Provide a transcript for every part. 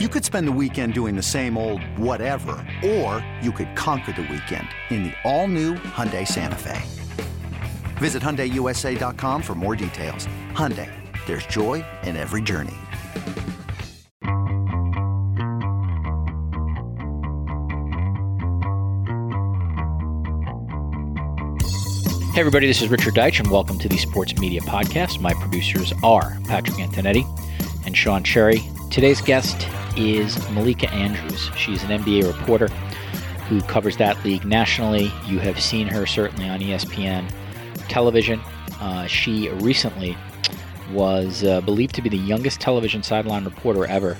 You could spend the weekend doing the same old whatever, or you could conquer the weekend in the all-new Hyundai Santa Fe. Visit HyundaiUSA.com for more details. Hyundai, there's joy in every journey. Hey, everybody, this is Richard Deitsch, and welcome to the Sports Media Podcast. My producers are Patrick Antonetti and Sean Cherry. Today's guest is Malika Andrews. She's an NBA reporter who covers that league nationally. You have seen her certainly on ESPN television. Uh, she recently was uh, believed to be the youngest television sideline reporter ever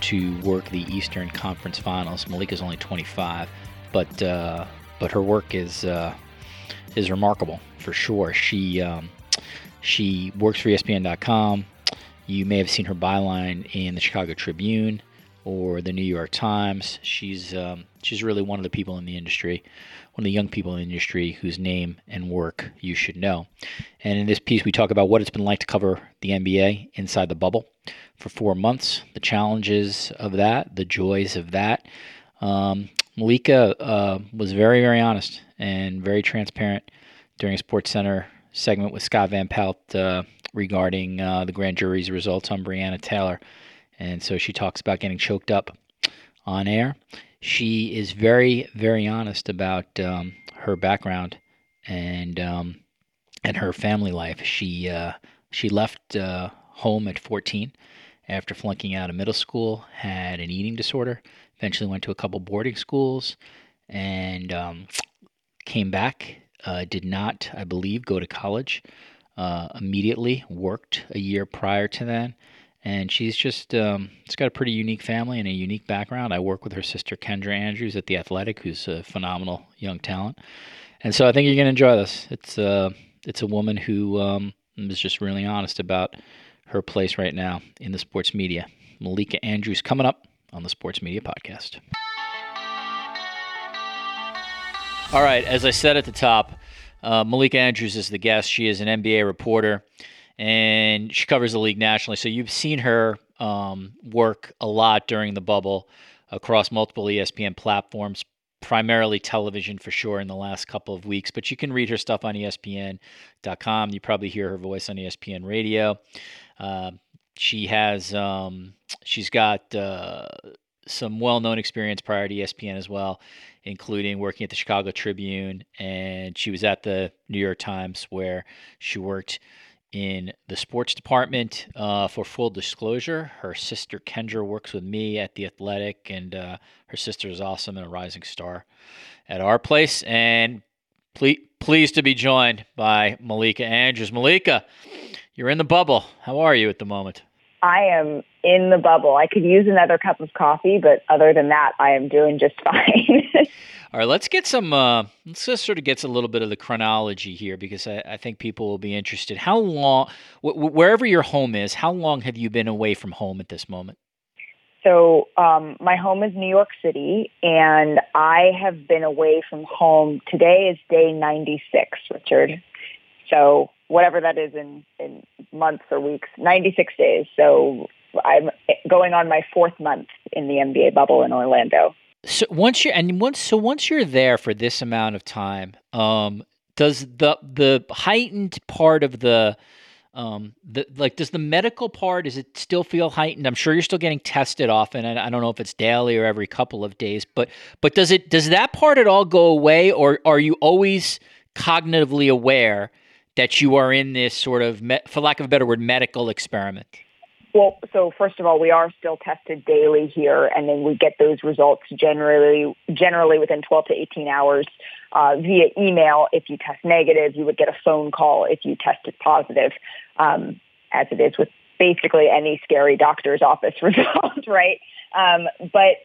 to work the Eastern Conference Finals. Malika's only 25, but uh, but her work is uh, is remarkable for sure. She um, she works for ESPN.com. You may have seen her byline in the Chicago Tribune or the New York Times. She's um, she's really one of the people in the industry, one of the young people in the industry whose name and work you should know. And in this piece, we talk about what it's been like to cover the NBA inside the bubble for four months, the challenges of that, the joys of that. Um, Malika uh, was very, very honest and very transparent during a Sports Center segment with Scott Van Pelt uh, regarding uh, the grand jury's results on Breonna Taylor. And so she talks about getting choked up on air. She is very, very honest about um, her background and um, and her family life. She uh, she left uh, home at 14 after flunking out of middle school, had an eating disorder, eventually went to a couple boarding schools, and um, came back. Uh, did not, I believe, go to college uh, immediately. Worked a year prior to that, and she's just um, she's got a pretty unique family and a unique background. I work with her sister Kendra Andrews at the Athletic, who's a phenomenal young talent, and so I think you're going to enjoy this. It's uh, it's a woman who um, is just really honest about her place right now in the sports media. Malika Andrews coming up on the Sports Media Podcast. All right, as I said at the top, uh, Malika Andrews is the guest. She is an NBA reporter and she covers the league nationally. So you've seen her um, work a lot during the bubble across multiple ESPN platforms, primarily television for sure in the last couple of weeks. But you can read her stuff on ESPN.com. You probably hear her voice on ESPN Radio. Uh, she has um, she's got uh, some well-known experience prior to ESPN as well, including working at the Chicago Tribune, and she was at the New York Times where she worked in the sports department. Uh, for full disclosure, her sister Kendra works with me at the Athletic, and uh, her sister is awesome and a rising star at our place. And ple- pleased to be joined by Malika Andrews. Malika, you're in the bubble. How are you at the moment? I am in the bubble. I could use another cup of coffee, but other than that, I am doing just fine. All right, let's get some. Uh, let's just sort of get a little bit of the chronology here because I, I think people will be interested. How long, wh- wherever your home is, how long have you been away from home at this moment? So um, my home is New York City, and I have been away from home. Today is day 96, Richard. So whatever that is in, in months or weeks, 96 days. So I'm going on my fourth month in the NBA bubble in Orlando. So once you're and once so once you're there for this amount of time, um, does the the heightened part of the um, the like does the medical part does it still feel heightened? I'm sure you're still getting tested often, and I don't know if it's daily or every couple of days, but but does it does that part at all go away, or are you always cognitively aware that you are in this sort of, for lack of a better word, medical experiment? Well, so first of all, we are still tested daily here, and then we get those results generally generally within 12 to 18 hours uh, via email. If you test negative, you would get a phone call if you tested positive, um, as it is with basically any scary doctor's office result, right? Um, but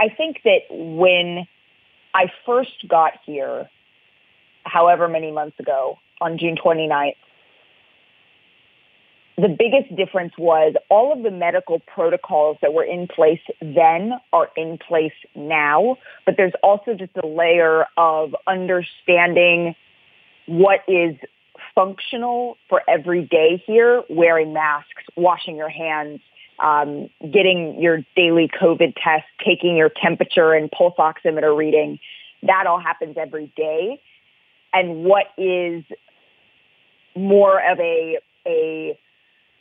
I think that when I first got here, however many months ago, on June 29th, the biggest difference was all of the medical protocols that were in place then are in place now, but there's also just a layer of understanding what is functional for every day here, wearing masks, washing your hands, um, getting your daily COVID test, taking your temperature and pulse oximeter reading. That all happens every day. And what is more of a, a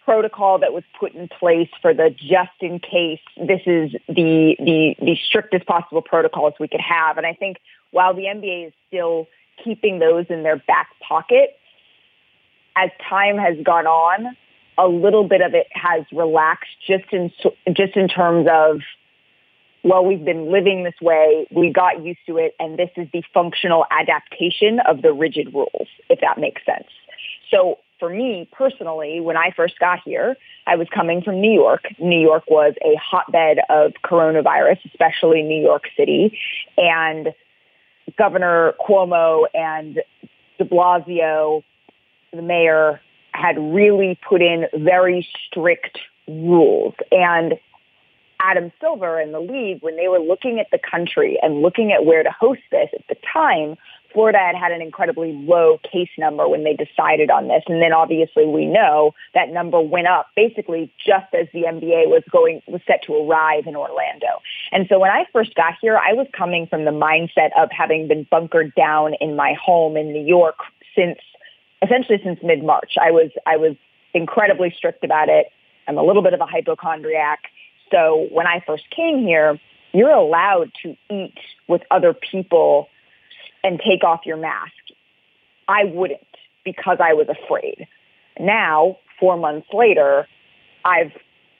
protocol that was put in place for the just in case this is the, the, the strictest possible protocols we could have. And I think while the NBA is still keeping those in their back pocket, as time has gone on, a little bit of it has relaxed just in just in terms of well we've been living this way we got used to it and this is the functional adaptation of the rigid rules if that makes sense so for me personally when i first got here i was coming from new york new york was a hotbed of coronavirus especially new york city and governor cuomo and de blasio the mayor had really put in very strict rules. And Adam Silver and the league, when they were looking at the country and looking at where to host this at the time, Florida had had an incredibly low case number when they decided on this. And then obviously we know that number went up basically just as the NBA was going, was set to arrive in Orlando. And so when I first got here, I was coming from the mindset of having been bunkered down in my home in New York since essentially since mid March. I was I was incredibly strict about it. I'm a little bit of a hypochondriac. So when I first came here, you're allowed to eat with other people and take off your mask. I wouldn't because I was afraid. Now, four months later, I've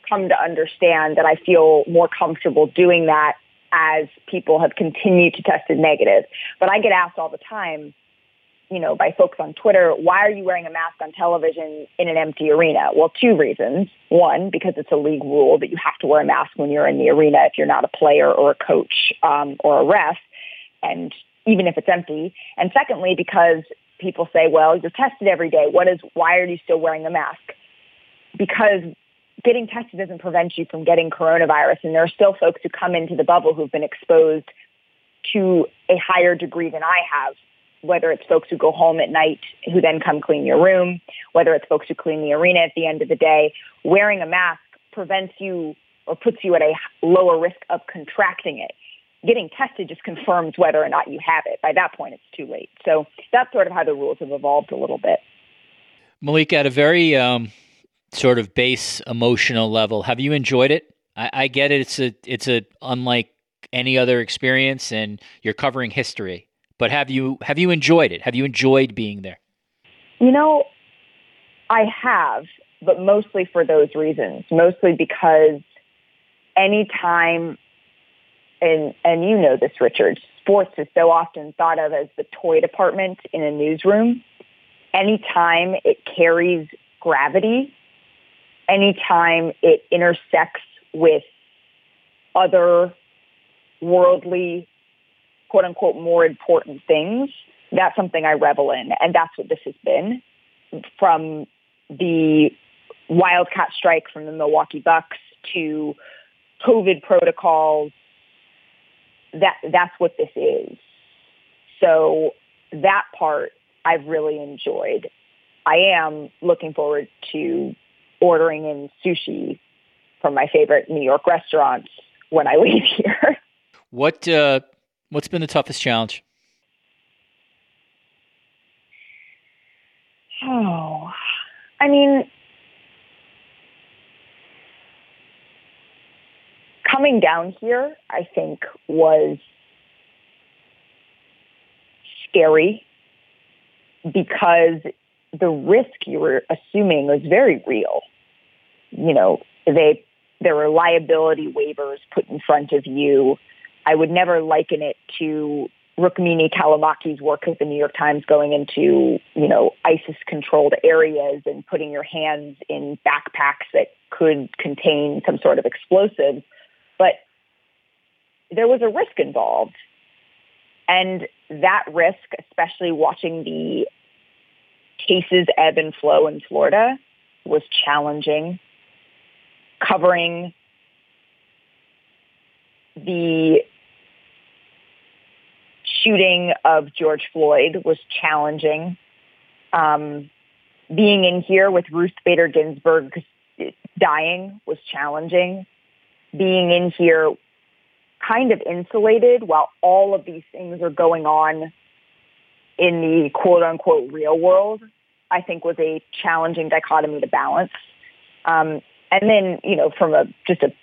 come to understand that I feel more comfortable doing that as people have continued to test negative. But I get asked all the time, you know, by folks on Twitter, why are you wearing a mask on television in an empty arena? Well, two reasons. One, because it's a league rule that you have to wear a mask when you're in the arena if you're not a player or a coach um, or a ref, and even if it's empty. And secondly, because people say, well, you're tested every day. What is, why are you still wearing a mask? Because getting tested doesn't prevent you from getting coronavirus. And there are still folks who come into the bubble who've been exposed to a higher degree than I have whether it's folks who go home at night who then come clean your room, whether it's folks who clean the arena at the end of the day, wearing a mask prevents you or puts you at a lower risk of contracting it. Getting tested just confirms whether or not you have it. By that point, it's too late. So that's sort of how the rules have evolved a little bit. Malika, at a very um, sort of base emotional level, have you enjoyed it? I, I get it. It's a it's a unlike any other experience, and you're covering history. But have you have you enjoyed it? Have you enjoyed being there? You know, I have, but mostly for those reasons. Mostly because anytime and and you know this, Richard, sports is so often thought of as the toy department in a newsroom. Anytime it carries gravity, anytime it intersects with other worldly quote unquote more important things, that's something I revel in. And that's what this has been from the wildcat strike from the Milwaukee Bucks to COVID protocols. That that's what this is. So that part I've really enjoyed. I am looking forward to ordering in sushi from my favorite New York restaurants when I leave here. What uh, What's been the toughest challenge? Oh, I mean, coming down here, I think was scary because the risk you were assuming was very real. You know, they there were liability waivers put in front of you I would never liken it to Rukmini Callimachi's work at the New York Times going into, you know, ISIS controlled areas and putting your hands in backpacks that could contain some sort of explosives. But there was a risk involved. And that risk, especially watching the cases ebb and flow in Florida, was challenging. Covering the shooting of George Floyd was challenging. Um, being in here with Ruth Bader Ginsburg dying was challenging. Being in here kind of insulated while all of these things are going on in the quote unquote real world, I think was a challenging dichotomy to balance. Um, and then, you know, from a just a,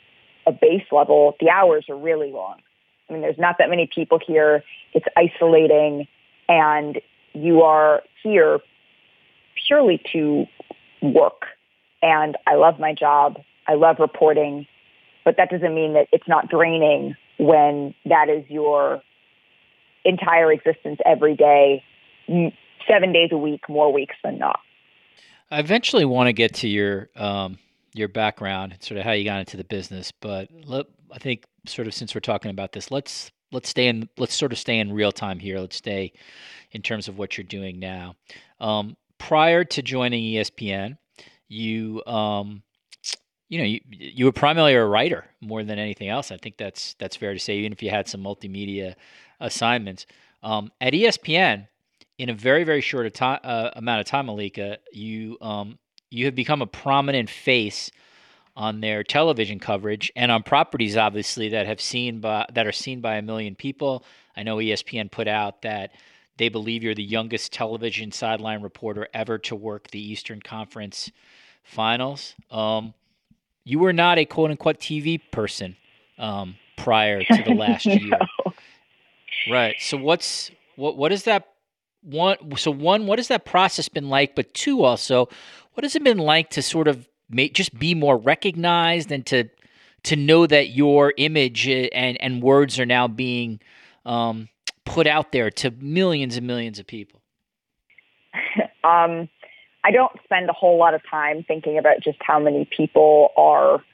a base level, the hours are really long. I mean, there's not that many people here. It's isolating, and you are here purely to work. And I love my job. I love reporting, but that doesn't mean that it's not draining when that is your entire existence every day, seven days a week, more weeks than not. I eventually want to get to your um, your background sort of how you got into the business, but let, I think sort of since we're talking about this, let's let's stay in let's sort of stay in real time here. Let's stay in terms of what you're doing now. Um, prior to joining ESPN, you um, you know you, you were primarily a writer more than anything else. I think that's that's fair to say. Even if you had some multimedia assignments um, at ESPN, in a very very short uh, amount of time, Malika, you um, you have become a prominent face on their television coverage and on properties obviously that have seen by that are seen by a million people. I know ESPN put out that they believe you're the youngest television sideline reporter ever to work the Eastern Conference Finals. Um, you were not a quote unquote TV person um, prior to the last no. year, right? So what's what what is that one? So one, what has that process been like? But two, also, what has it been like to sort of make just be more recognized and to to know that your image and and words are now being um, put out there to millions and millions of people? um, I don't spend a whole lot of time thinking about just how many people are.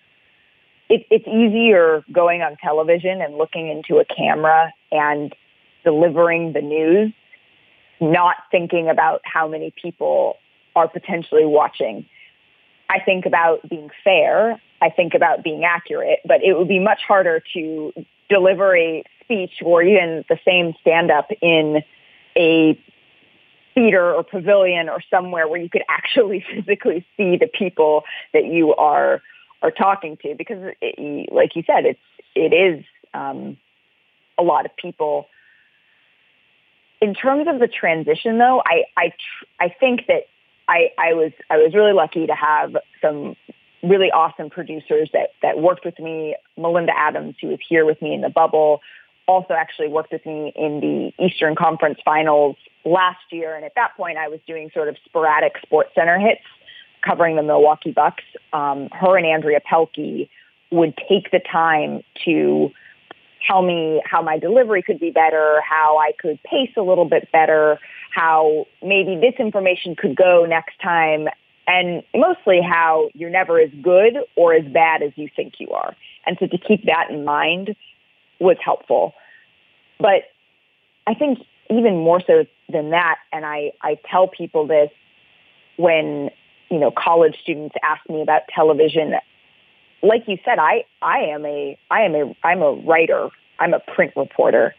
It, it's easier going on television and looking into a camera and delivering the news, not thinking about how many people are potentially watching. I think about being fair. I think about being accurate, but it would be much harder to deliver a speech or even the same stand up in a theater or pavilion or somewhere where you could actually physically see the people that you are are talking to because it, like you said it's it is um, a lot of people in terms of the transition though i i i think that I, I was I was really lucky to have some really awesome producers that that worked with me. Melinda Adams, who was here with me in the bubble, also actually worked with me in the Eastern Conference Finals last year. And at that point, I was doing sort of sporadic Sports Center hits covering the Milwaukee Bucks. Um, her and Andrea Pelkey would take the time to tell me how my delivery could be better, how I could pace a little bit better, how maybe this information could go next time, and mostly how you're never as good or as bad as you think you are. And so to keep that in mind was helpful. But I think even more so than that, and I, I tell people this when, you know, college students ask me about television, like you said, I, I am a, I am a, I'm a writer. I'm a print reporter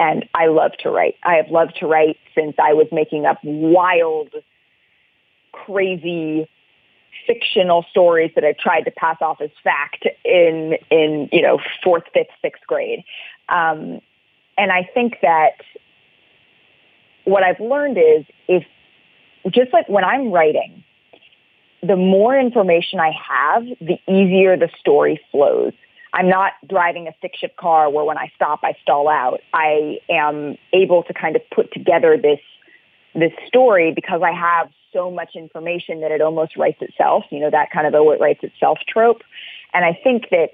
and I love to write. I have loved to write since I was making up wild, crazy fictional stories that I tried to pass off as fact in in you know fourth, fifth, sixth grade. Um, and I think that what I've learned is if just like when I'm writing, the more information I have, the easier the story flows. I'm not driving a stick shift car where when I stop, I stall out. I am able to kind of put together this, this story because I have so much information that it almost writes itself, you know, that kind of oh, it writes itself trope. And I think that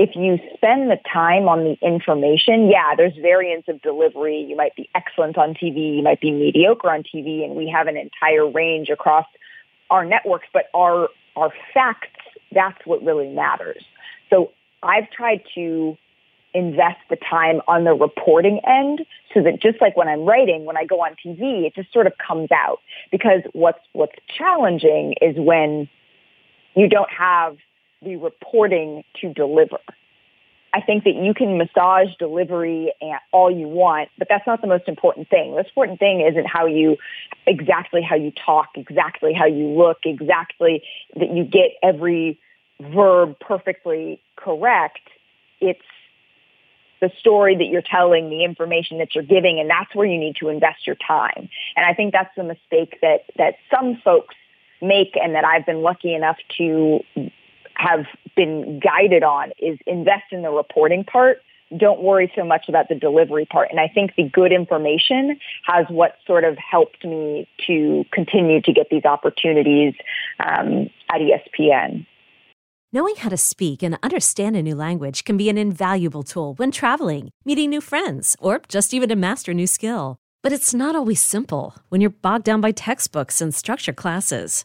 if you spend the time on the information, yeah, there's variants of delivery. You might be excellent on TV, you might be mediocre on TV, and we have an entire range across our networks, but our our facts, that's what really matters. So I've tried to invest the time on the reporting end so that just like when I'm writing, when I go on TV, it just sort of comes out. Because what's what's challenging is when you don't have the reporting to deliver. I think that you can massage delivery all you want, but that's not the most important thing. The important thing isn't how you, exactly how you talk, exactly how you look, exactly that you get every verb perfectly correct. It's the story that you're telling, the information that you're giving, and that's where you need to invest your time. And I think that's the mistake that that some folks make and that I've been lucky enough to have been guided on is invest in the reporting part. Don't worry so much about the delivery part. And I think the good information has what sort of helped me to continue to get these opportunities um, at ESPN. Knowing how to speak and understand a new language can be an invaluable tool when traveling, meeting new friends, or just even to master a new skill. But it's not always simple when you're bogged down by textbooks and structure classes.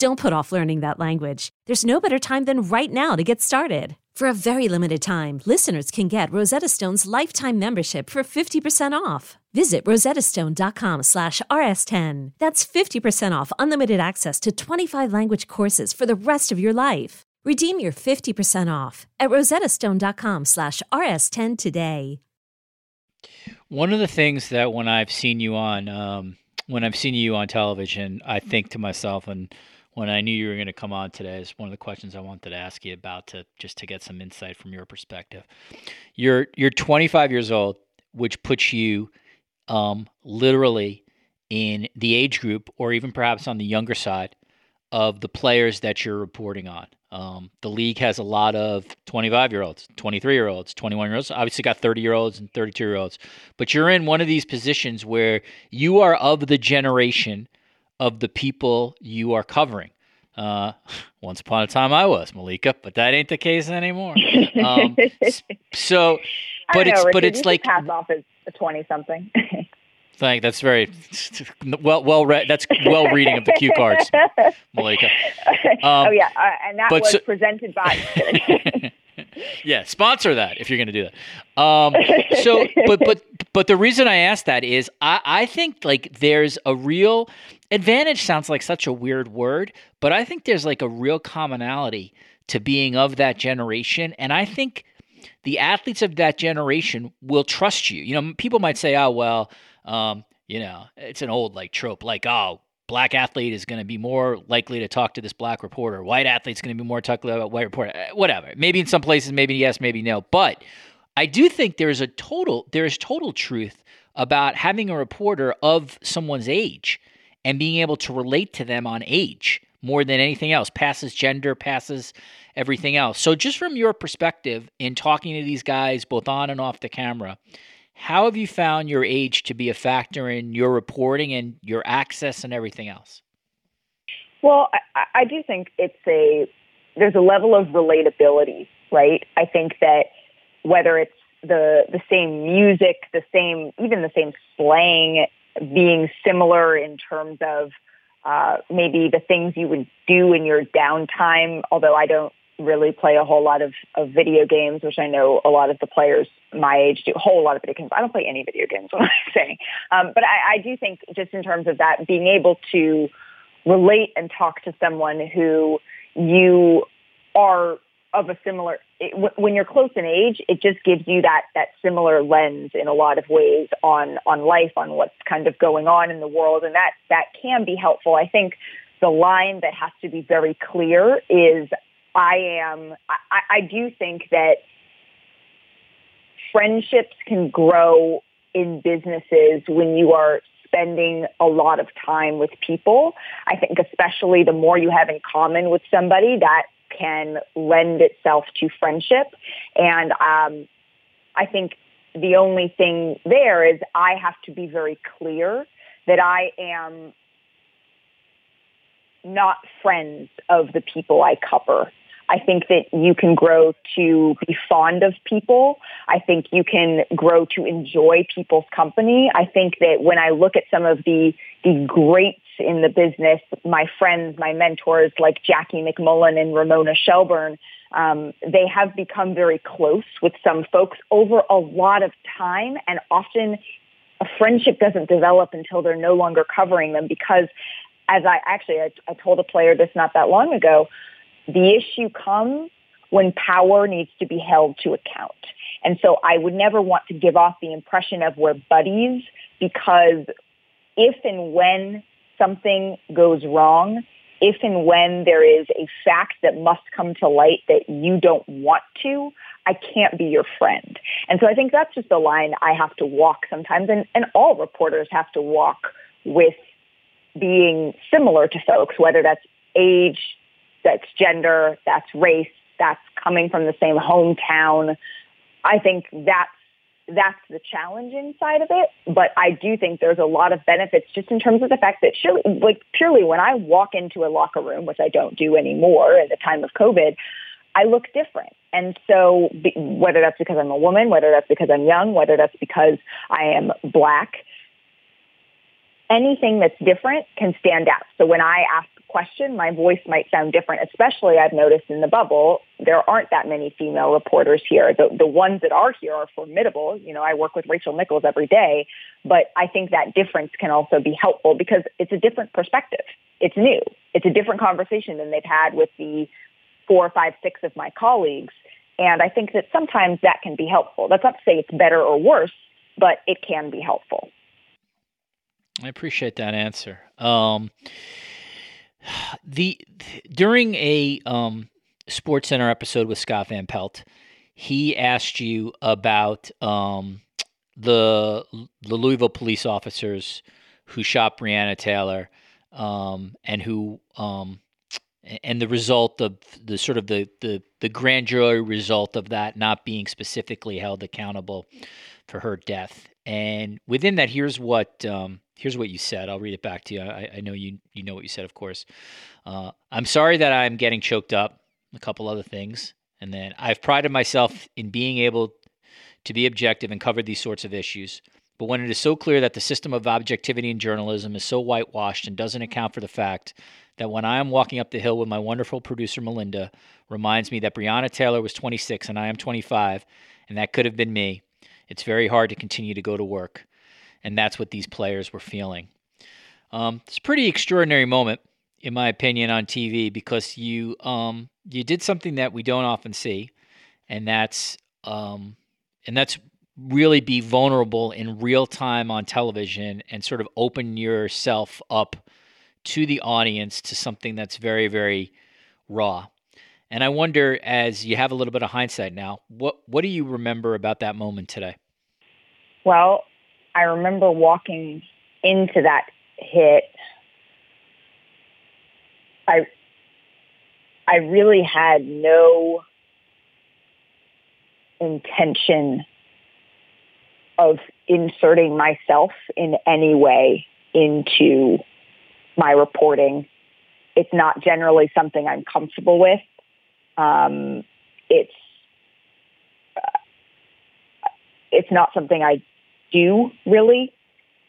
Don't put off learning that language. There's no better time than right now to get started. For a very limited time, listeners can get Rosetta Stone's lifetime membership for 50% off. Visit rosettastone.com slash rs10. That's 50% off unlimited access to 25 language courses for the rest of your life. Redeem your 50% off at rosettastone.com slash rs10 today. One of the things that when I've seen you on, um, when I've seen you on television, I think to myself, and – when I knew you were going to come on today is one of the questions I wanted to ask you about to just to get some insight from your perspective. You're you're 25 years old, which puts you um, literally in the age group, or even perhaps on the younger side of the players that you're reporting on. Um, the league has a lot of 25 year olds, 23 year olds, 21 year olds. Obviously, got 30 year olds and 32 year olds. But you're in one of these positions where you are of the generation of the people you are covering. Uh, once upon a time, I was Malika, but that ain't the case anymore. Um, so, but know, it's Richard, but it's like pass off as a twenty something. Thank. That's very well. Well read. That's well reading of the cue cards, Malika. Um, oh yeah, uh, and that was so, presented by. yeah, sponsor that if you're going to do that. Um, so, but but but the reason I ask that is I I think like there's a real advantage sounds like such a weird word, but I think there's like a real commonality to being of that generation. And I think the athletes of that generation will trust you. You know, people might say, oh, well, um, you know, it's an old like trope, like, oh, black athlete is going to be more likely to talk to this black reporter. White athlete's going to be more talking about white reporter. Eh, whatever. Maybe in some places, maybe yes, maybe no. But I do think there's a total, there's total truth about having a reporter of someone's age and being able to relate to them on age more than anything else, passes gender, passes everything else. So, just from your perspective in talking to these guys, both on and off the camera, how have you found your age to be a factor in your reporting and your access and everything else? Well, I, I do think it's a there's a level of relatability, right? I think that whether it's the the same music, the same even the same slang, being similar in terms of uh, maybe the things you would do in your downtime, although I don't really play a whole lot of, of video games, which I know a lot of the players my age do a whole lot of video games. I don't play any video games, what I'm saying. Um, but I, I do think just in terms of that, being able to relate and talk to someone who you are of a similar it, w- when you're close in age it just gives you that that similar lens in a lot of ways on on life on what's kind of going on in the world and that that can be helpful i think the line that has to be very clear is i am i, I do think that friendships can grow in businesses when you are spending a lot of time with people. I think especially the more you have in common with somebody, that can lend itself to friendship. And um, I think the only thing there is I have to be very clear that I am not friends of the people I cover. I think that you can grow to be fond of people. I think you can grow to enjoy people's company. I think that when I look at some of the, the greats in the business, my friends, my mentors like Jackie MacMullan and Ramona Shelburne, um, they have become very close with some folks over a lot of time and often a friendship doesn't develop until they're no longer covering them because as I actually, I, I told a player this not that long ago, the issue comes when power needs to be held to account. And so I would never want to give off the impression of we're buddies because if and when something goes wrong, if and when there is a fact that must come to light that you don't want to, I can't be your friend. And so I think that's just the line I have to walk sometimes, and, and all reporters have to walk with being similar to folks, whether that's age, that's gender, that's race, that's coming from the same hometown. I think that's that's the challenging side of it. But I do think there's a lot of benefits just in terms of the fact that surely, like purely when I walk into a locker room, which I don't do anymore at the time of COVID, I look different. And so whether that's because I'm a woman, whether that's because I'm young, whether that's because I am black, anything that's different can stand out. So when I ask question, my voice might sound different, especially I've noticed in the bubble, there aren't that many female reporters here. The, the ones that are here are formidable. You know, I work with Rachel Nichols every day, but I think that difference can also be helpful because it's a different perspective. It's new. It's a different conversation than they've had with the four, five, six of my colleagues. And I think that sometimes that can be helpful. That's not to say it's better or worse, but it can be helpful. I appreciate that answer. Um, the during a um, Sports Center episode with Scott Van Pelt, he asked you about um, the the Louisville police officers who shot Breonna Taylor um, and who um, and the result of the sort of the, the the grand jury result of that not being specifically held accountable for her death. And within that, here's what um, here's what you said. I'll read it back to you. I, I know you you know what you said, of course. Uh, I'm sorry that I'm getting choked up. A couple other things, and then I've prided myself in being able to be objective and cover these sorts of issues. But when it is so clear that the system of objectivity in journalism is so whitewashed and doesn't account for the fact that when I am walking up the hill with my wonderful producer Melinda, reminds me that Breonna Taylor was 26 and I am 25, and that could have been me, it's very hard to continue to go to work and that's what these players were feeling. Um, it's a pretty extraordinary moment, in my opinion, on TV because you um, you did something that we don't often see, and that's um, and that's really be vulnerable in real time on television and sort of open yourself up to the audience to something that's very very raw. And I wonder, as you have a little bit of hindsight now, what what do you remember about that moment today? Well, I remember walking into that hit. I I really had no intention of inserting myself in any way into my reporting. It's not generally something I'm comfortable with. Um, it's uh, it's not something I do really.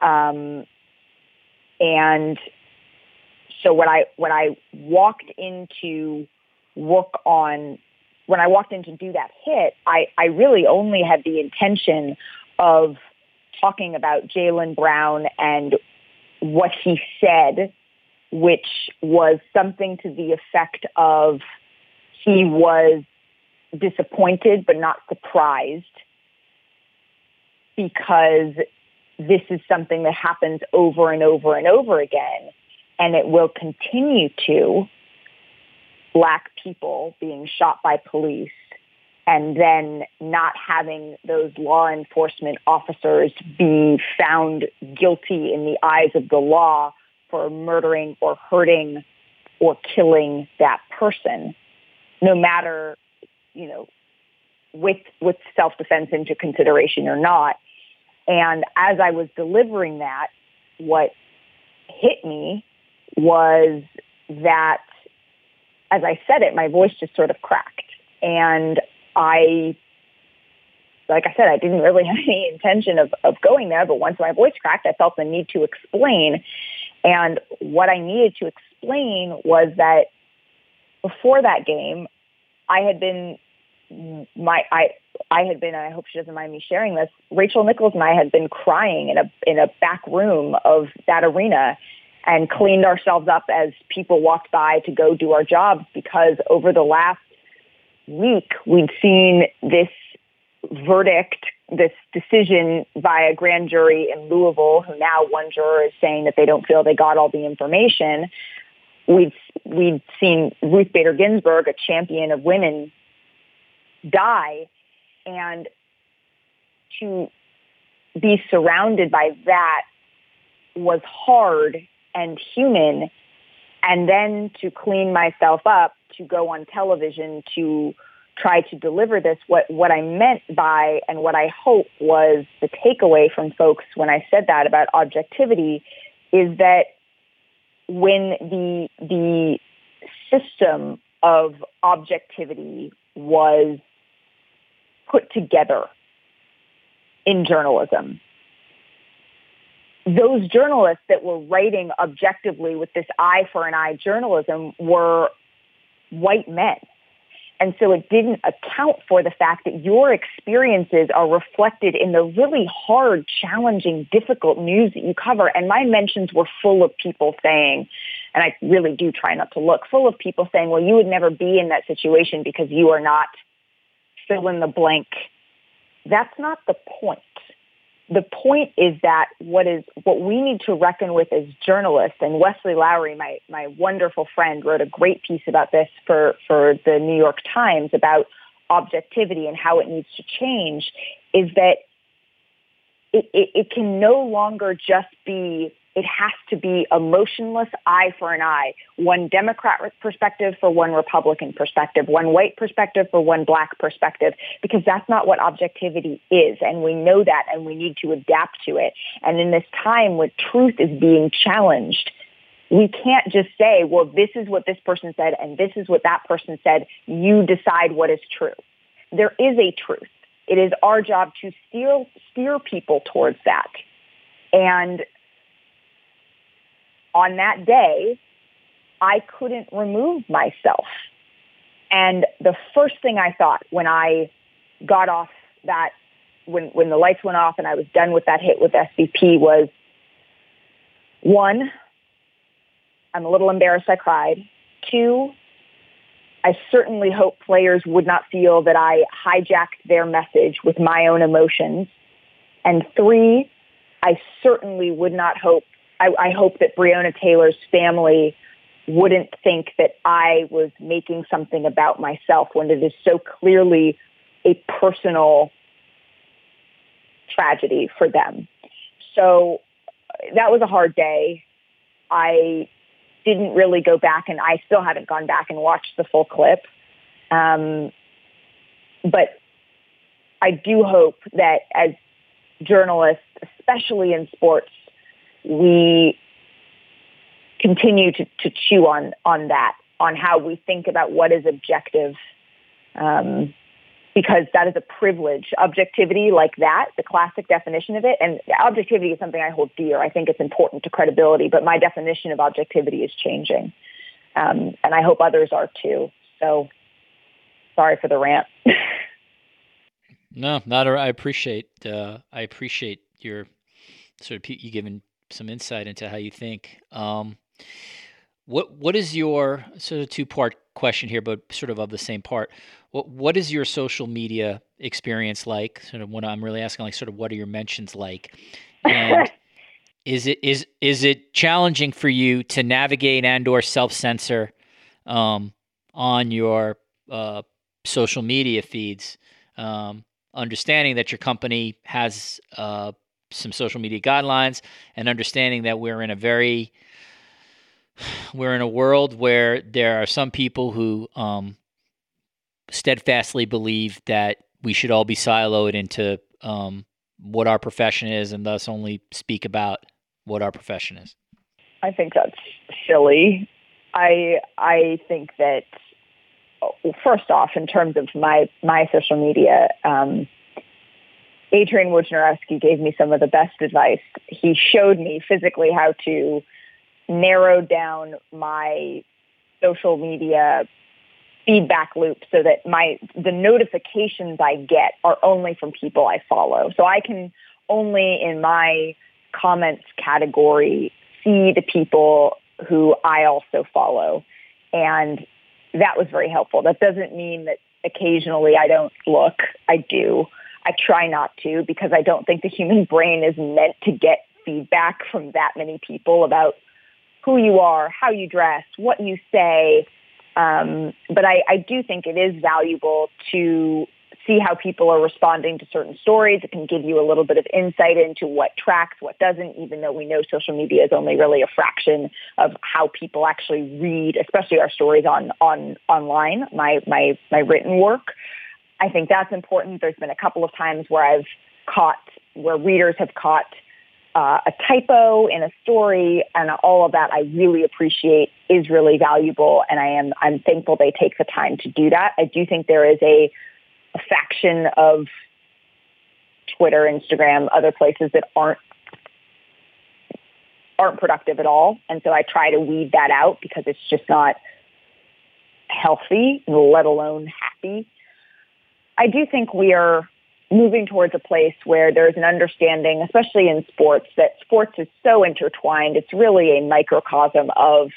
Um, and so when I when I walked into work on when I walked in to do that hit, I, I really only had the intention of talking about Jaylen Brown and what he said, which was something to the effect of he was disappointed but not surprised because this is something that happens over and over and over again, and it will continue to. Black people being shot by police and then not having those law enforcement officers be found guilty in the eyes of the law for murdering or hurting or killing that person, no matter, you know, with with self-defense into consideration or not. And as I was delivering that, what hit me was that as I said it, my voice just sort of cracked. And I, like I said, I didn't really have any intention of, of going there, but once my voice cracked, I felt the need to explain. And what I needed to explain was that before that game, I had been my I I had been, and I hope she doesn't mind me sharing this, Rachel Nichols and I had been crying in a, in a back room of that arena and cleaned ourselves up as people walked by to go do our jobs because over the last week we'd seen this verdict, this decision by a grand jury in Louisville, who now one juror is saying that they don't feel they got all the information. We'd, we'd seen Ruth Bader Ginsburg, a champion of women, die. And to be surrounded by that was hard and human. And then to clean myself up, to go on television, to try to deliver this, what, what I meant by and what I hope was the takeaway from folks when I said that about objectivity is that when the, the system of objectivity was put together in journalism, those journalists that were writing objectively with this eye for an eye journalism were white men. And so it didn't account for the fact that your experiences are reflected in the really hard, challenging, difficult news that you cover. And my mentions were full of people saying, and I really do try not to look, full of people saying, well, you would never be in that situation because you are not fill in the blank. That's not the point the point is that what is what we need to reckon with as journalists, and Wesley Lowery, my my wonderful friend, wrote a great piece about this for for the New York Times about objectivity and how it needs to change, is that it, it, it can no longer just be it has to be a motionless eye for an eye, one Democrat perspective for one Republican perspective, one white perspective for one black perspective, because that's not what objectivity is. And we know that and we need to adapt to it. And in this time when truth is being challenged, we can't just say, well, this is what this person said and this is what that person said. You decide what is true. There is a truth. It is our job to steer, steer people towards that. And on that day, I couldn't remove myself. And the first thing I thought when I got off that, when, when the lights went off and I was done with that hit with SVP was one, I'm a little embarrassed I cried. Two, I certainly hope players would not feel that I hijacked their message with my own emotions. And three, I certainly would not hope I, I hope that Breonna Taylor's family wouldn't think that I was making something about myself when it is so clearly a personal tragedy for them. So that was a hard day. I didn't really go back and I still haven't gone back and watched the full clip. Um, but I do hope that as journalists, especially in sports, we continue to, to chew on on that, on how we think about what is objective, um, because that is a privilege. Objectivity like that, the classic definition of it, and objectivity is something I hold dear. I think it's important to credibility, but my definition of objectivity is changing, um, and I hope others are too. So, sorry for the rant. no, not. A, I appreciate. Uh, I appreciate your sort of you giving some insight into how you think. Um, what what is your sort of two part question here, but sort of of the same part? What what is your social media experience like? Sort of when I'm really asking, like, sort of what are your mentions like? And is it is is it challenging for you to navigate and or self censor um, on your uh, social media feeds? Um, understanding that your company has uh, some social media guidelines and understanding that we're in a very we're in a world where there are some people who um, steadfastly believe that we should all be siloed into um, what our profession is and thus only speak about what our profession is. I think that's silly. I I think that first off, in terms of my my social media, um, Adrian Wojnarowski gave me some of the best advice. He showed me physically how to narrow down my social media feedback loop so that my the notifications I get are only from people I follow. So I can only in my comments category see the people who I also follow. And that was very helpful. That doesn't mean that occasionally I don't look. I do. I try not to because I don't think the human brain is meant to get feedback from that many people about who you are, how you dress, what you say. Um, but I, I do think it is valuable to see how people are responding to certain stories. It can give you a little bit of insight into what tracks, what doesn't, even though we know social media is only really a fraction of how people actually read, especially our stories on, on online, my, my, my written work. I think that's important. There's been a couple of times where I've caught, where readers have caught uh, a typo in a story and all of that I really appreciate is really valuable and I am I'm thankful they take the time to do that. I do think there is a a faction of Twitter, Instagram, other places that aren't aren't productive at all. And so I try to weed that out because it's just not healthy, let alone happy. I do think we are moving towards a place where there's an understanding, especially in sports, that sports is so intertwined. It's really a microcosm of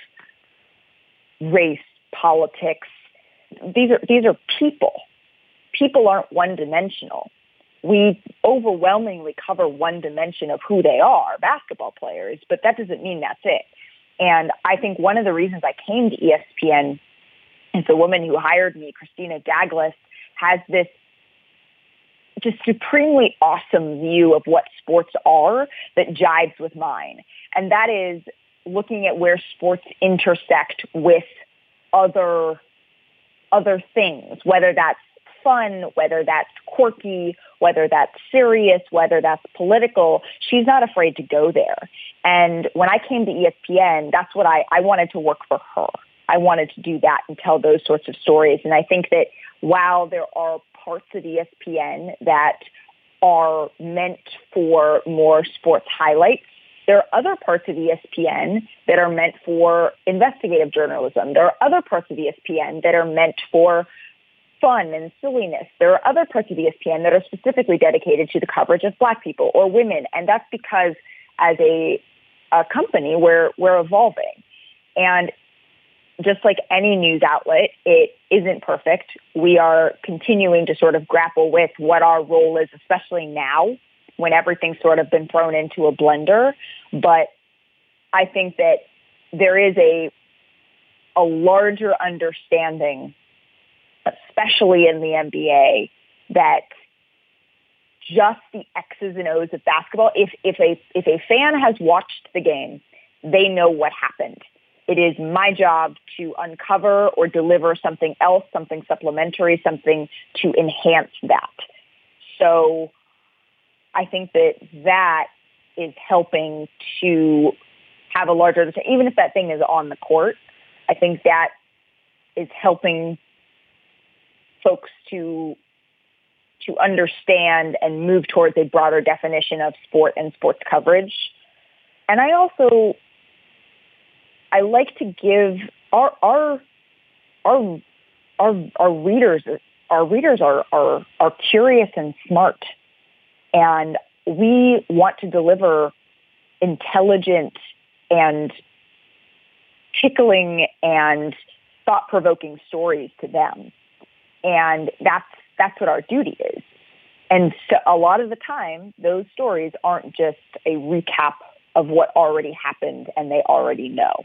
race, politics. These are these are people people aren't one dimensional. We overwhelmingly cover one dimension of who they are, basketball players, but that doesn't mean that's it. And I think one of the reasons I came to ESPN is the woman who hired me, Christina Douglas, has this just supremely awesome view of what sports are that jives with mine. And that is looking at where sports intersect with other other things, whether that's fun, whether that's quirky, whether that's serious, whether that's political, she's not afraid to go there. And when I came to ESPN, that's what I, I wanted to work for her. I wanted to do that and tell those sorts of stories. And I think that while there are parts of ESPN that are meant for more sports highlights, there are other parts of ESPN that are meant for investigative journalism. There are other parts of ESPN that are meant for fun and silliness. There are other parts of ESPN that are specifically dedicated to the coverage of black people or women. And that's because as a, a company, we're, we're evolving. And just like any news outlet, it isn't perfect. We are continuing to sort of grapple with what our role is, especially now when everything's sort of been thrown into a blender. But I think that there is a a larger understanding especially in the NBA, that just the X's and O's of basketball. If if a if a fan has watched the game, they know what happened. It is my job to uncover or deliver something else, something supplementary, something to enhance that. So I think that that is helping to have a larger, even if that thing is on the court, I think that is helping folks to to understand and move towards a broader definition of sport and sports coverage. And I also I like to give our our our our, our readers our readers are, are are curious and smart and we want to deliver intelligent and tickling and thought-provoking stories to them and that's that's what our duty is. And so a lot of the time, those stories aren't just a recap of what already happened and they already know.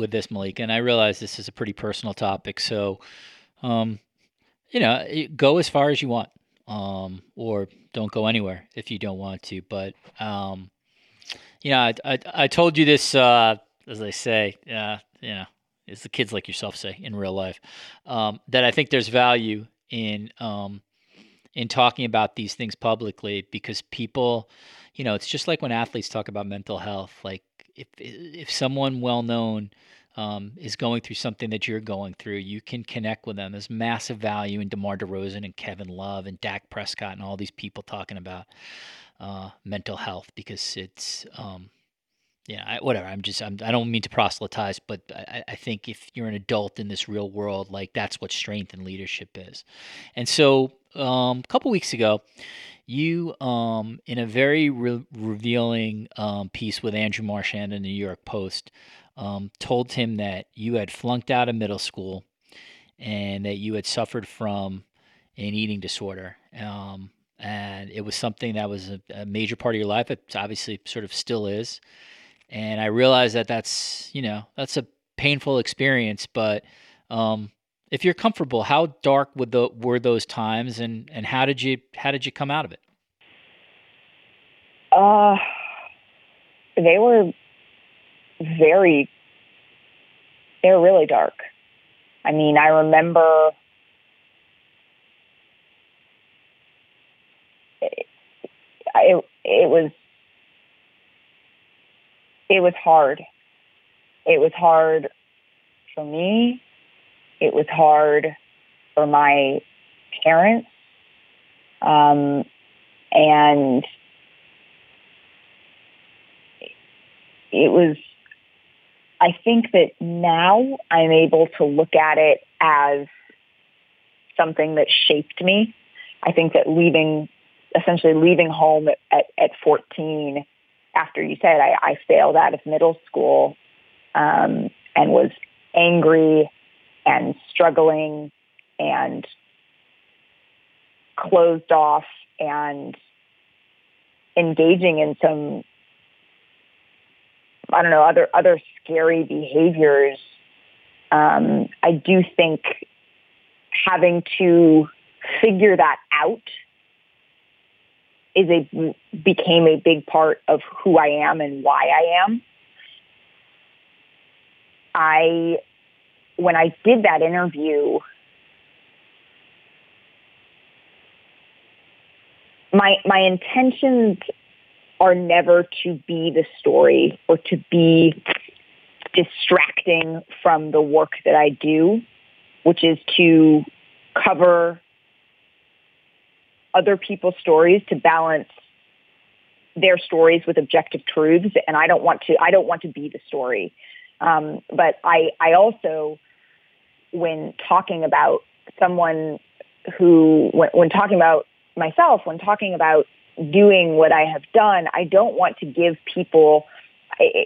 with this, Malik, and I realize this is a pretty personal topic. So, um, you know, go as far as you want, um, or don't go anywhere if you don't want to. But, um, you know, I, I, I told you this, uh, as they say, uh, you know, as the kids like yourself say in real life, um, that I think there's value in um, in talking about these things publicly because people, you know, it's just like when athletes talk about mental health. Like if if someone well known um, is going through something that you're going through, you can connect with them. There's massive value in DeMar DeRozan and Kevin Love and Dak Prescott and all these people talking about uh, mental health because it's um, yeah, I, whatever. I'm just I'm, I do not mean to proselytize, but I, I, think if you're an adult in this real world, like that's what strength and leadership is. And so, um, a couple weeks ago, you um, in a very re- revealing um, piece with Andrew Marchand in the New York Post um, told him that you had flunked out of middle school and that you had suffered from an eating disorder. Um, and it was something that was a, a major part of your life. It obviously sort of still is and I realize that that's you know that's a painful experience. But um, if you're comfortable, how dark would the were those times, and and how did you how did you come out of it? Uh, they were very, they were really dark. I mean, I remember. It, it, it was it was hard. It was hard for me. It was hard for my parents. Um, and it was, I think that now I'm able to look at it as something that shaped me. I think that leaving, essentially leaving home at, at, at 14 after you said I, I failed out of middle school um, and was angry and struggling and closed off and engaging in some I don't know other other scary behaviors. Um, I do think having to figure that out is a became a big part of who I am and why I am. I when I did that interview my my intentions are never to be the story or to be distracting from the work that I do, which is to cover other people's stories to balance their stories with objective truths and I don't want to I don't want to be the story. Um, but I I also when talking about someone who when, when talking about myself when talking about doing what I have done I don't want to give people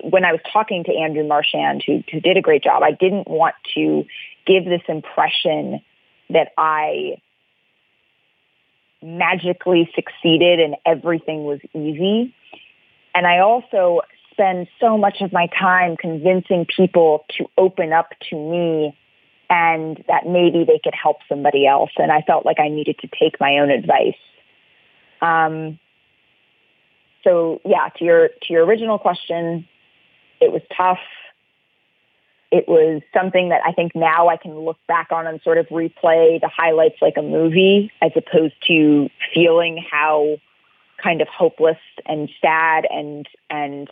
when I was talking to Andrew Marchand who, who did a great job I didn't want to give this impression that I magically succeeded and everything was easy. And I also spend so much of my time convincing people to open up to me and that maybe they could help somebody else. And I felt like I needed to take my own advice. Um, so yeah, to your to your original question, it was tough it was something that I think now I can look back on and sort of replay the highlights like a movie as opposed to feeling how kind of hopeless and sad and and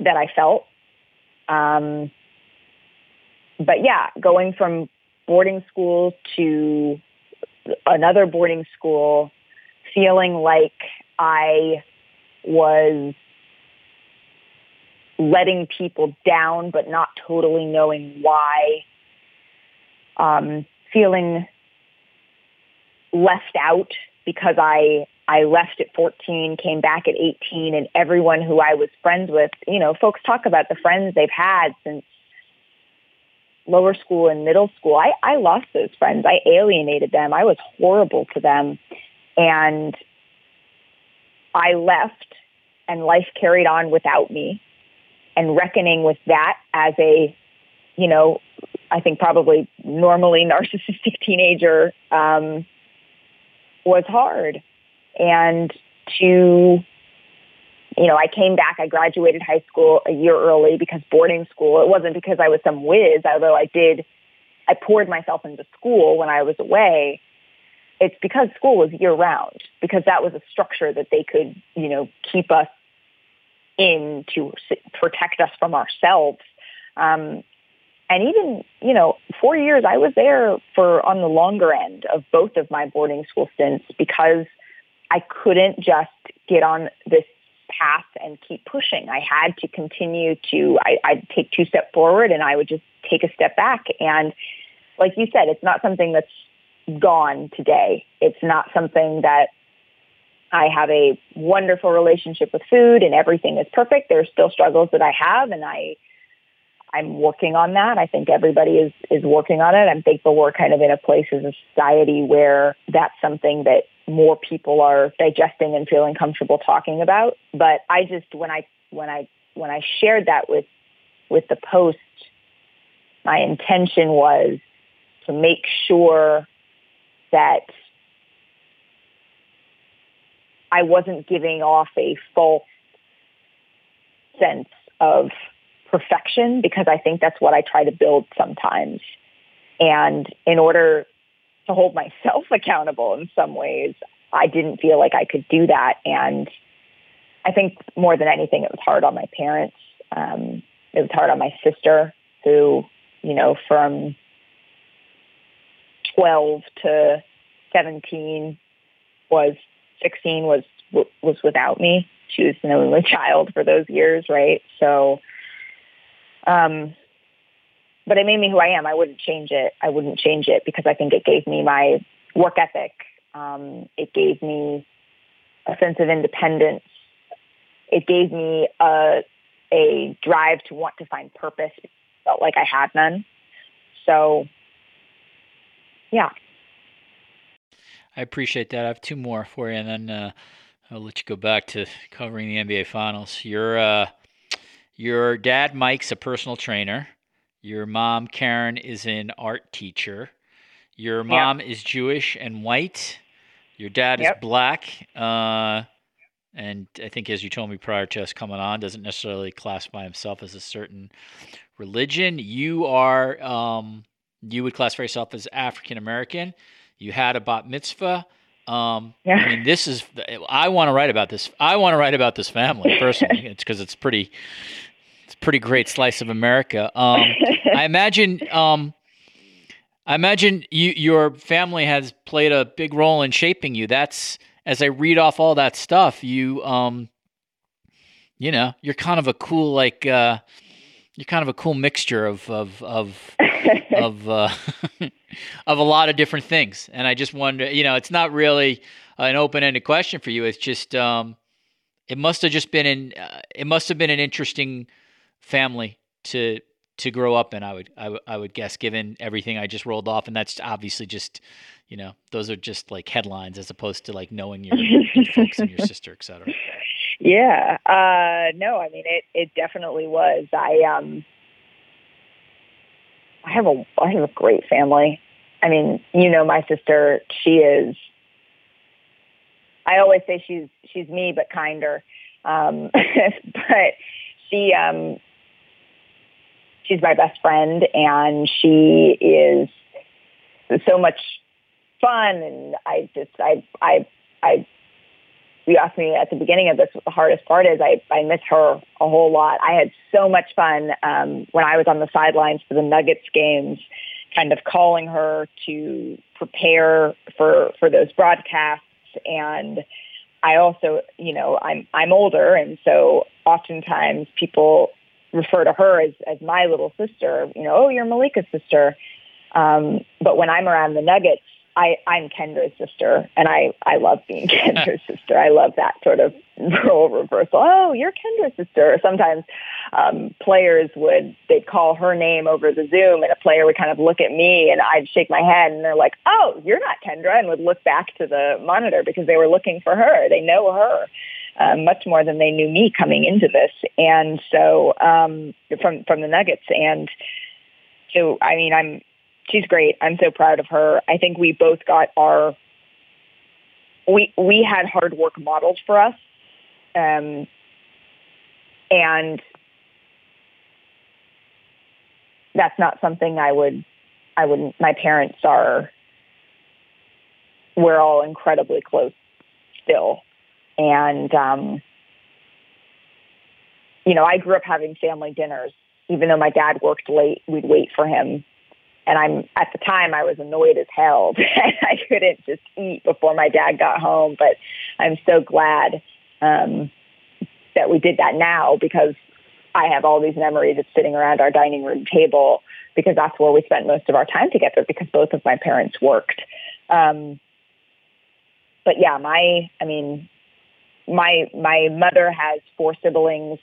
that I felt. Um, but yeah, going from boarding school to another boarding school, feeling like I was letting people down, but not totally knowing why. Um, feeling left out because I I left at 14, came back at 18, and everyone who I was friends with, you know, folks talk about the friends they've had since lower school and middle school. I, I lost those friends. I alienated them. I was horrible to them. And I left and life carried on without me and reckoning with that as a, you know, I think probably normally narcissistic teenager um, was hard. And to, you know, I came back, I graduated high school a year early because boarding school, it wasn't because I was some whiz, although I did, I poured myself into school when I was away. It's because school was year round, because that was a structure that they could, you know, keep us in to protect us from ourselves. Um, and even, you know, four years, I was there for on the longer end of both of my boarding school stints because I couldn't just get on this path and keep pushing. I had to continue to, I, I'd take two steps forward and I would just take a step back. And like you said, it's not something that's gone today. It's not something that I have a wonderful relationship with food and everything is perfect. There are still struggles that I have and I I'm working on that. I think everybody is is working on it. I'm thankful we're kind of in a place as a society where that's something that more people are digesting and feeling comfortable talking about. But I just when I when I when I shared that with with the post, my intention was to make sure that I wasn't giving off a false sense of perfection because I think that's what I try to build sometimes. And in order to hold myself accountable in some ways, I didn't feel like I could do that. And I think more than anything, it was hard on my parents. Um, it was hard on my sister who, you know, from 12 to 17 was 16 was was without me. She was an only child for those years, right? So, um, but it made me who I am. I wouldn't change it. I wouldn't change it because I think it gave me my work ethic. Um, it gave me a sense of independence. It gave me a a drive to want to find purpose. It felt like I had none. So, yeah. I appreciate that. I have two more for you, and then uh, I'll let you go back to covering the NBA Finals. Your uh, your dad Mike's a personal trainer. Your mom Karen is an art teacher. Your mom yep. is Jewish and white. Your dad yep. is black. Uh, and I think, as you told me prior to us coming on, doesn't necessarily classify himself as a certain religion. You are, um, you would classify yourself as African American. You had a bat mitzvah. Um, yeah. I mean, this is. I want to write about this. I want to write about this family personally. it's because it's pretty. Pretty great slice of America. Um, I imagine. Um, I imagine you, your family has played a big role in shaping you. That's as I read off all that stuff. You, um, you know, you're kind of a cool like. Uh, you're kind of a cool mixture of of of of uh, of a lot of different things. And I just wonder, you know, it's not really an open-ended question for you. It's just um, it must have just been in uh, it must have been an interesting family to to grow up in. I would I, w- I would guess, given everything I just rolled off, and that's obviously just you know those are just like headlines as opposed to like knowing your, your folks and your sister, et cetera. Yeah. Uh, no, I mean it. It definitely was. I um. I have a I have a great family. I mean, you know, my sister. She is. I always say she's she's me but kinder, um, but she um, she's my best friend and she is so much fun and I just I I I you asked me at the beginning of this what the hardest part is. I, I miss her a whole lot. I had so much fun um, when I was on the sidelines for the Nuggets games, kind of calling her to prepare for for those broadcasts. And I also, you know, I'm I'm older, and so oftentimes people refer to her as as my little sister. You know, oh, you're Malika's sister. Um, but when I'm around the Nuggets, I, I'm Kendra's sister, and I, I love being Kendra's sister. I love that sort of role reversal. Oh, you're Kendra's sister. Sometimes um, players would they'd call her name over the Zoom, and a player would kind of look at me, and I'd shake my head, and they're like, "Oh, you're not Kendra," and would look back to the monitor because they were looking for her. They know her. Um, much more than they knew me coming into this, and so um, from from the Nuggets, and so I mean, I'm she's great. I'm so proud of her. I think we both got our we we had hard work modeled for us, um, and that's not something I would I wouldn't. my parents are we're all incredibly close still, and um, you know I grew up having family dinners. Even though my dad worked late, we'd wait for him and I'm at the time I was annoyed as hell. I couldn't just eat before my dad got home, but I'm so glad um, that we did that now because I have all these memories of sitting around our dining room table because that's where we spent most of our time together because both of my parents worked. Um, but yeah, my I mean, my my mother has four siblings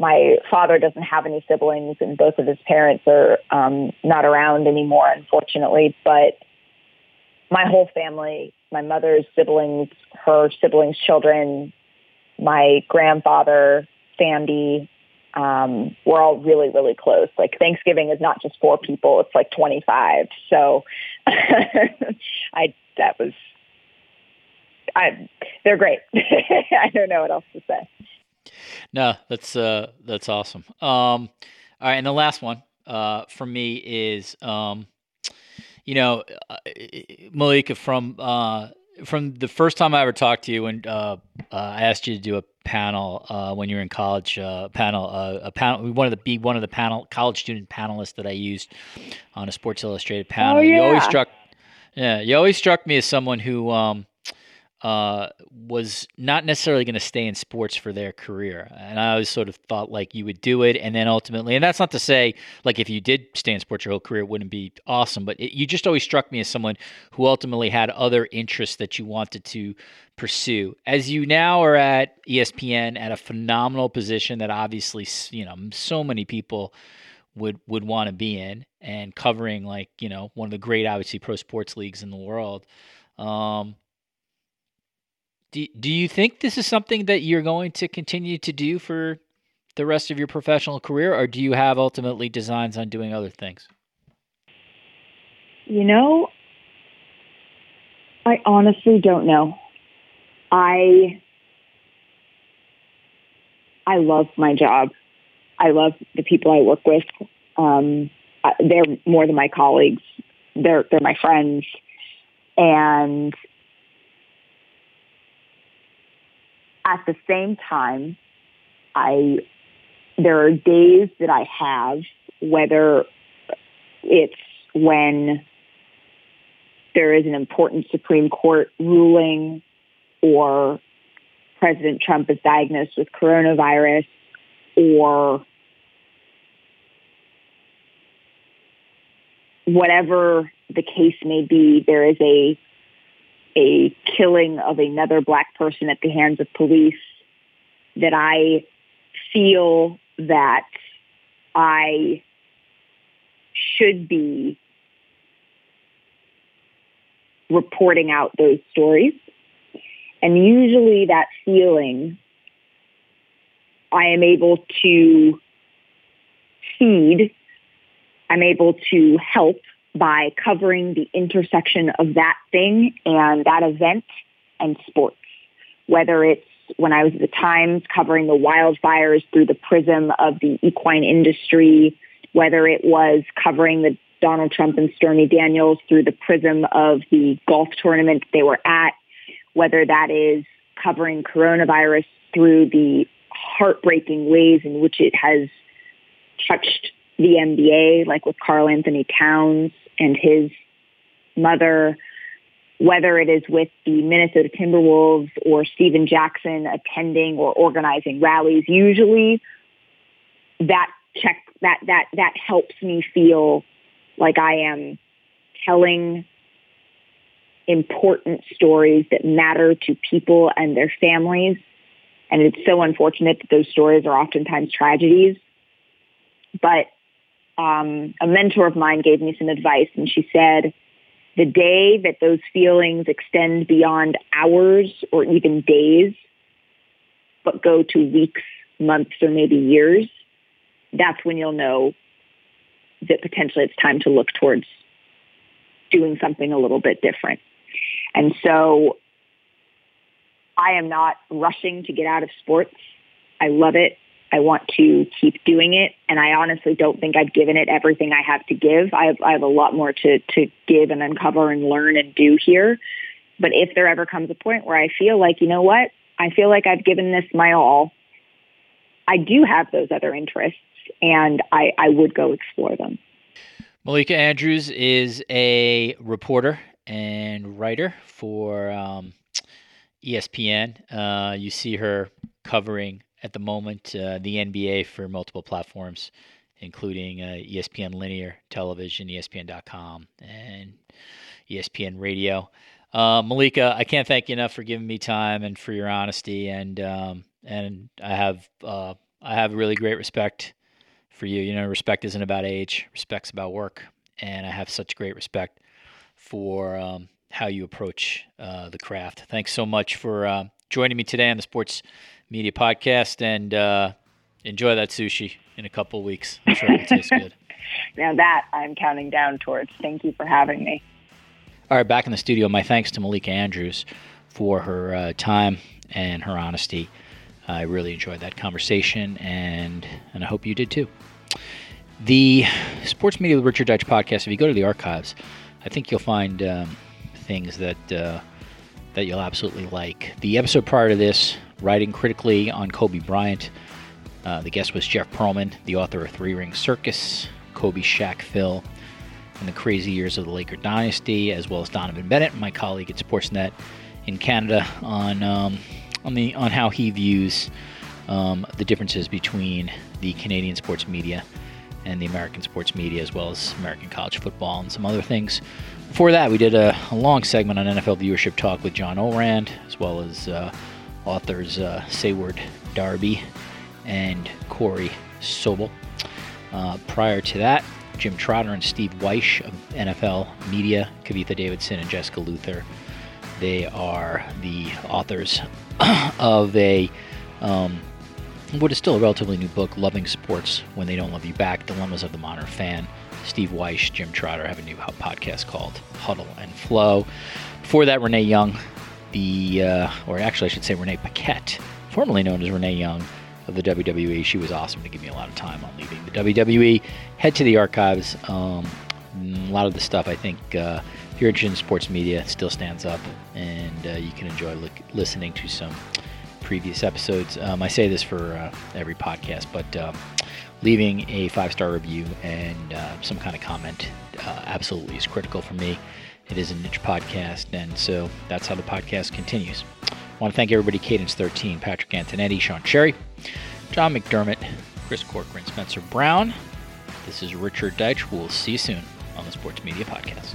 my father doesn't have any siblings, and both of his parents are um, not around anymore, unfortunately. But my whole family, my mother's siblings, her siblings' children, my grandfather, Sandy, um, we're all really, really close. Like Thanksgiving is not just four people; it's like twenty-five. So, I that was, I they're great. I don't know what else to say. No, that's uh, that's awesome. Um, all right, and the last one uh, for me is, um, you know, uh, Malika from uh, from the first time I ever talked to you when uh, uh, I asked you to do a panel uh, when you were in college, uh, panel uh, a panel. We wanted to be one of the panel college student panelists that I used on a Sports Illustrated panel. Oh, yeah. You always struck, yeah, you always struck me as someone who. Um, uh, was not necessarily going to stay in sports for their career. And I always sort of thought like you would do it. And then ultimately, and that's not to say like if you did stay in sports your whole career, it wouldn't be awesome. But it, you just always struck me as someone who ultimately had other interests that you wanted to pursue. As you now are at ESPN at a phenomenal position that obviously, you know, so many people would would want to be in and covering like, you know, one of the great obviously pro sports leagues in the world. Um, do, do you think this is something that you're going to continue to do for the rest of your professional career, or do you have ultimately designs on doing other things? You know, I honestly don't know. I I love my job. I love the people I work with. Um, they're more than my colleagues. They're they're my friends, and at the same time, I there are days that I have, whether it's when there is an important Supreme Court ruling or President Trump is diagnosed with coronavirus or whatever the case may be, there is a a killing of another black person at the hands of police that I feel that I should be reporting out those stories. And usually that feeling I am able to feed, I'm able to help by covering the intersection of that thing and that event and sports, whether it's when I was at the Times covering the wildfires through the prism of the equine industry, whether it was covering the Donald Trump and Stormy Daniels through the prism of the golf tournament they were at, whether that is covering coronavirus through the heartbreaking ways in which it has touched the NBA, like with Karl-Anthony Towns and his mother, whether it is with the Minnesota Timberwolves or Stephen Jackson attending or organizing rallies, usually that check that that that helps me feel like I am telling important stories that matter to people and their families. And it's so unfortunate that those stories are oftentimes tragedies. But um, a mentor of mine gave me some advice, and she said, the day that those feelings extend beyond hours or even days, but go to weeks, months, or maybe years, that's when you'll know that potentially it's time to look towards doing something a little bit different. And so I am not rushing to get out of sports. I love it. I want to keep doing it. And I honestly don't think I've given it everything I have to give. I have, I have a lot more to, to give and uncover and learn and do here. But if there ever comes a point where I feel like, you know what, I feel like I've given this my all, I do have those other interests and I, I would go explore them. Malika Andrews is a reporter and writer for um, ESPN. Uh, you see her covering at the moment uh, the NBA for multiple platforms, including uh, ESPN Linear Television, ESPN.com, and ESPN Radio. Uh, Malika, I can't thank you enough for giving me time and for your honesty, and um, and I have uh, I have really great respect for you. You know, respect isn't about age; respect's about work, and I have such great respect for um, how you approach uh, the craft. Thanks so much for uh, joining me today on the Sports Media Podcast, and uh, enjoy that sushi in a couple weeks. I'm sure it'll taste good. Now that I'm counting down towards. Thank you for having me. All right, back in the studio. My thanks to Malika Andrews for her uh, time and her honesty. I really enjoyed that conversation, and and I hope you did too. The Sports Media with Richard Deitsch podcast. If you go to the archives, I think you'll find um, things that uh, that you'll absolutely like. The episode prior to this, writing critically on Kobe Bryant. Uh, the guest was Jeff Pearlman, the author of Three Ring Circus, Kobe, Shaq, Phil, and the crazy years of the Laker dynasty, as well as Donovan Bennett, my colleague at Sportsnet in Canada, on um, on the on how he views um, the differences between the Canadian sports media and the American sports media, as well as American college football and some other things. Before that, we did a, a long segment on NFL viewership talk with John Ourand, as well as uh, authors uh, Seyward Darby and Corey Sobel. Uh, prior to that, Jim Trotter and Steve Wyche of NFL Media, Kavitha Davidson and Jessica Luther. They are the authors of a um, what is still a relatively new book, Loving Sports When They Don't Love You Back Dilemmas of the Modern Fan. Steve Wyche, Jim Trotter have a new podcast called Huddle and Flow. Before that, Renee Young, the, uh, or actually, I should say Renee Paquette, formerly known as Renee Young of the WWE. She was awesome to give me a lot of time on leaving the WWE. Head to the archives. Um, a lot of the stuff I think uh, if you're interested in sports media still stands up, and uh, you can enjoy li- listening to some previous episodes. Um, I say this for uh, every podcast, but um, leaving a five star review and uh, some kind of comment uh, absolutely is critical for me. It is a niche podcast, and so that's how the podcast continues. I want to thank everybody Cadence 13, Patrick Antonetti, Sean Cherry, John McDermott, Chris Corcoran, Spencer Brown. This is Richard Deitsch. We'll see you soon on the Sports Media Podcast.